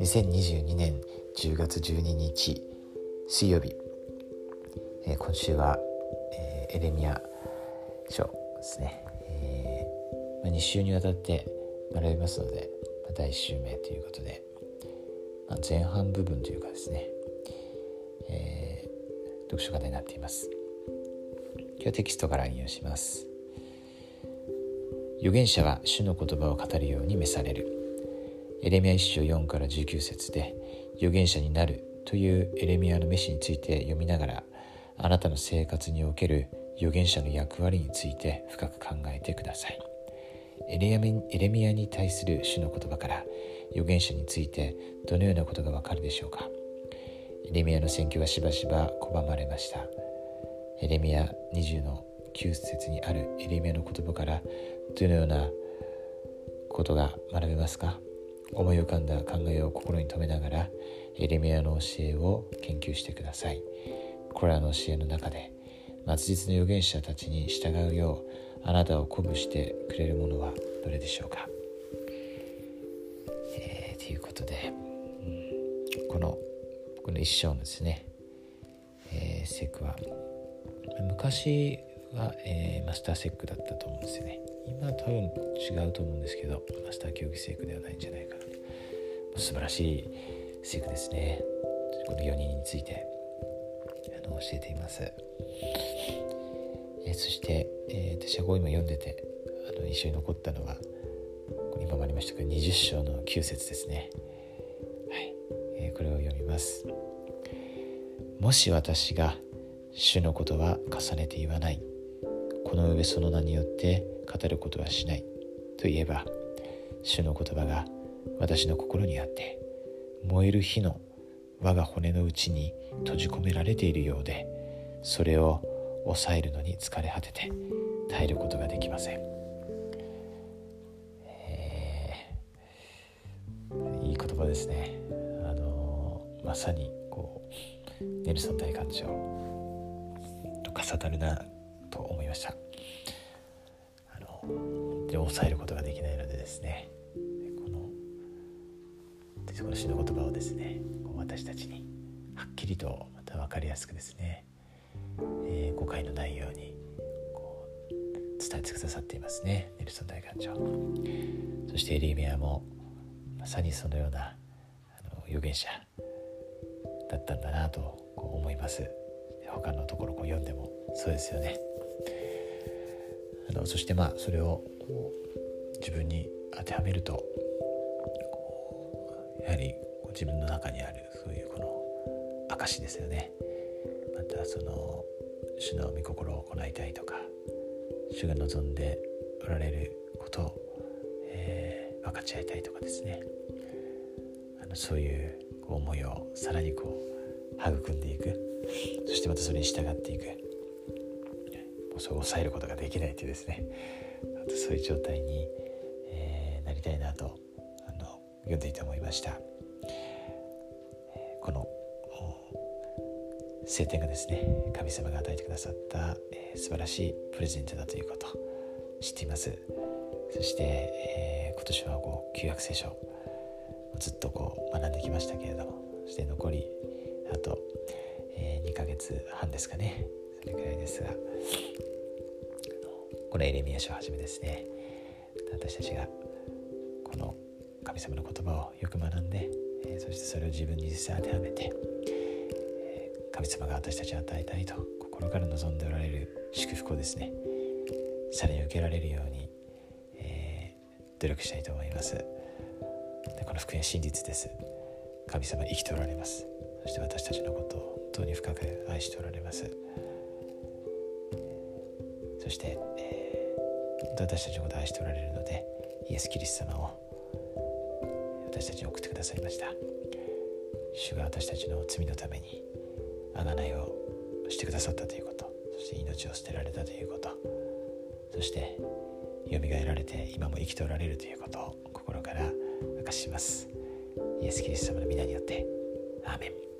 2022年10月12日水曜日、えー、今週は、えー、エレミア書ですね、えーまあ、2週にわたって学びますので、まあ、第1週目ということで、まあ、前半部分というかですね、え、読書課題になっています。今日はテキストから引用します。預言者は主の言葉を語るように召される。エレミア1章4から19節で預言者になるというエレミアの召しについて読みながらあなたの生活における預言者の役割について深く考えてください。エレミアに対する主の言葉から預言者についてどのようなことがわかるでしょうか。エレミアの選挙はしばしば拒まれました。エレミア20の9節にあるエレミアの言葉からどのようなことが学べますか？思い浮かんだ考えを心に留めながらエレミアの教えを研究してください。これらの教えの中で末日の預言者たちに従うようあなたを鼓舞してくれるものはどれでしょうか？えー、ということで、うん、このこの一章のですね、えー、セクは昔は、えー、マスターセックだったと思うんですよね。今は多分違うと思うんですけどマスター競技セークではないんじゃないかな。素晴らしいセークですね。この4人についてあの教えています、えー、そして、えー、私はこう今読んでてあの印象に残ったのは今もありましたが20章の9節ですね。はい、えー、これを読みます。もし私が主のことは重ねて言わない。この上その名によって語ることはしない。と言えば主の言葉が私の心にあって燃える火の我が骨の内に閉じ込められているようでそれを抑えるのに疲れ果てて耐えることができません、えー、いい言葉ですね。あの、まさにこうネルソン大艦長と重なるなと思いました。抑えることができないのでですね。このこの詩の言葉をですね私たちにはっきりとまた分かりやすくですね、えー、誤解のないようにこう伝えてくださっていますね。ネルソン大艦長そしてエリーメアもまさにそのようなあの預言者だったんだなとこう思います。他のところを読んでもそうですよね。あのそしてまあそれを自分に当てはめるとやはり自分の中にあるそういうこの証ですよね。またその主の御心を行いたいとか主が望んでおられることを、えー、分かち合いたいとかですね。あのそういう思いをさらにこう育んでいく。そしてまたそれに従っていく。もうそう抑えることができないというですね。そういう状態に、えー、なりたいなとあの読んでいて思いました。この晴天がですね神様が与えてくださった、えー、素晴らしいプレゼントだということ知っています。そして、えー、今年はこう旧約聖書ずっとこう学んできましたけれどもそして残りあと、えー、2ヶ月半ですかね。それくらいですが。このエレミア書をはじめですね。私たちがこの神様の言葉をよく学んで、え、そしてそれを自分に実際当てはめて、え、神様が私たちに与えたいと心から望んでおられる祝福をですねさらに受けられるように、えー、努力したいと思います。でこの福音は真実です。神様生きておられます。そして私たちのことを本当に深く愛しておられます。そして、えー、私たちのことを愛しておられるのでイエス・キリスト様を私たちに送ってくださいました。主が私たちの罪のために贖いをしてくださったということそして命を捨てられたということそしてよみがえられて今も生きておられるということを心から明かします。イエス・キリスト様の皆によってアーメン。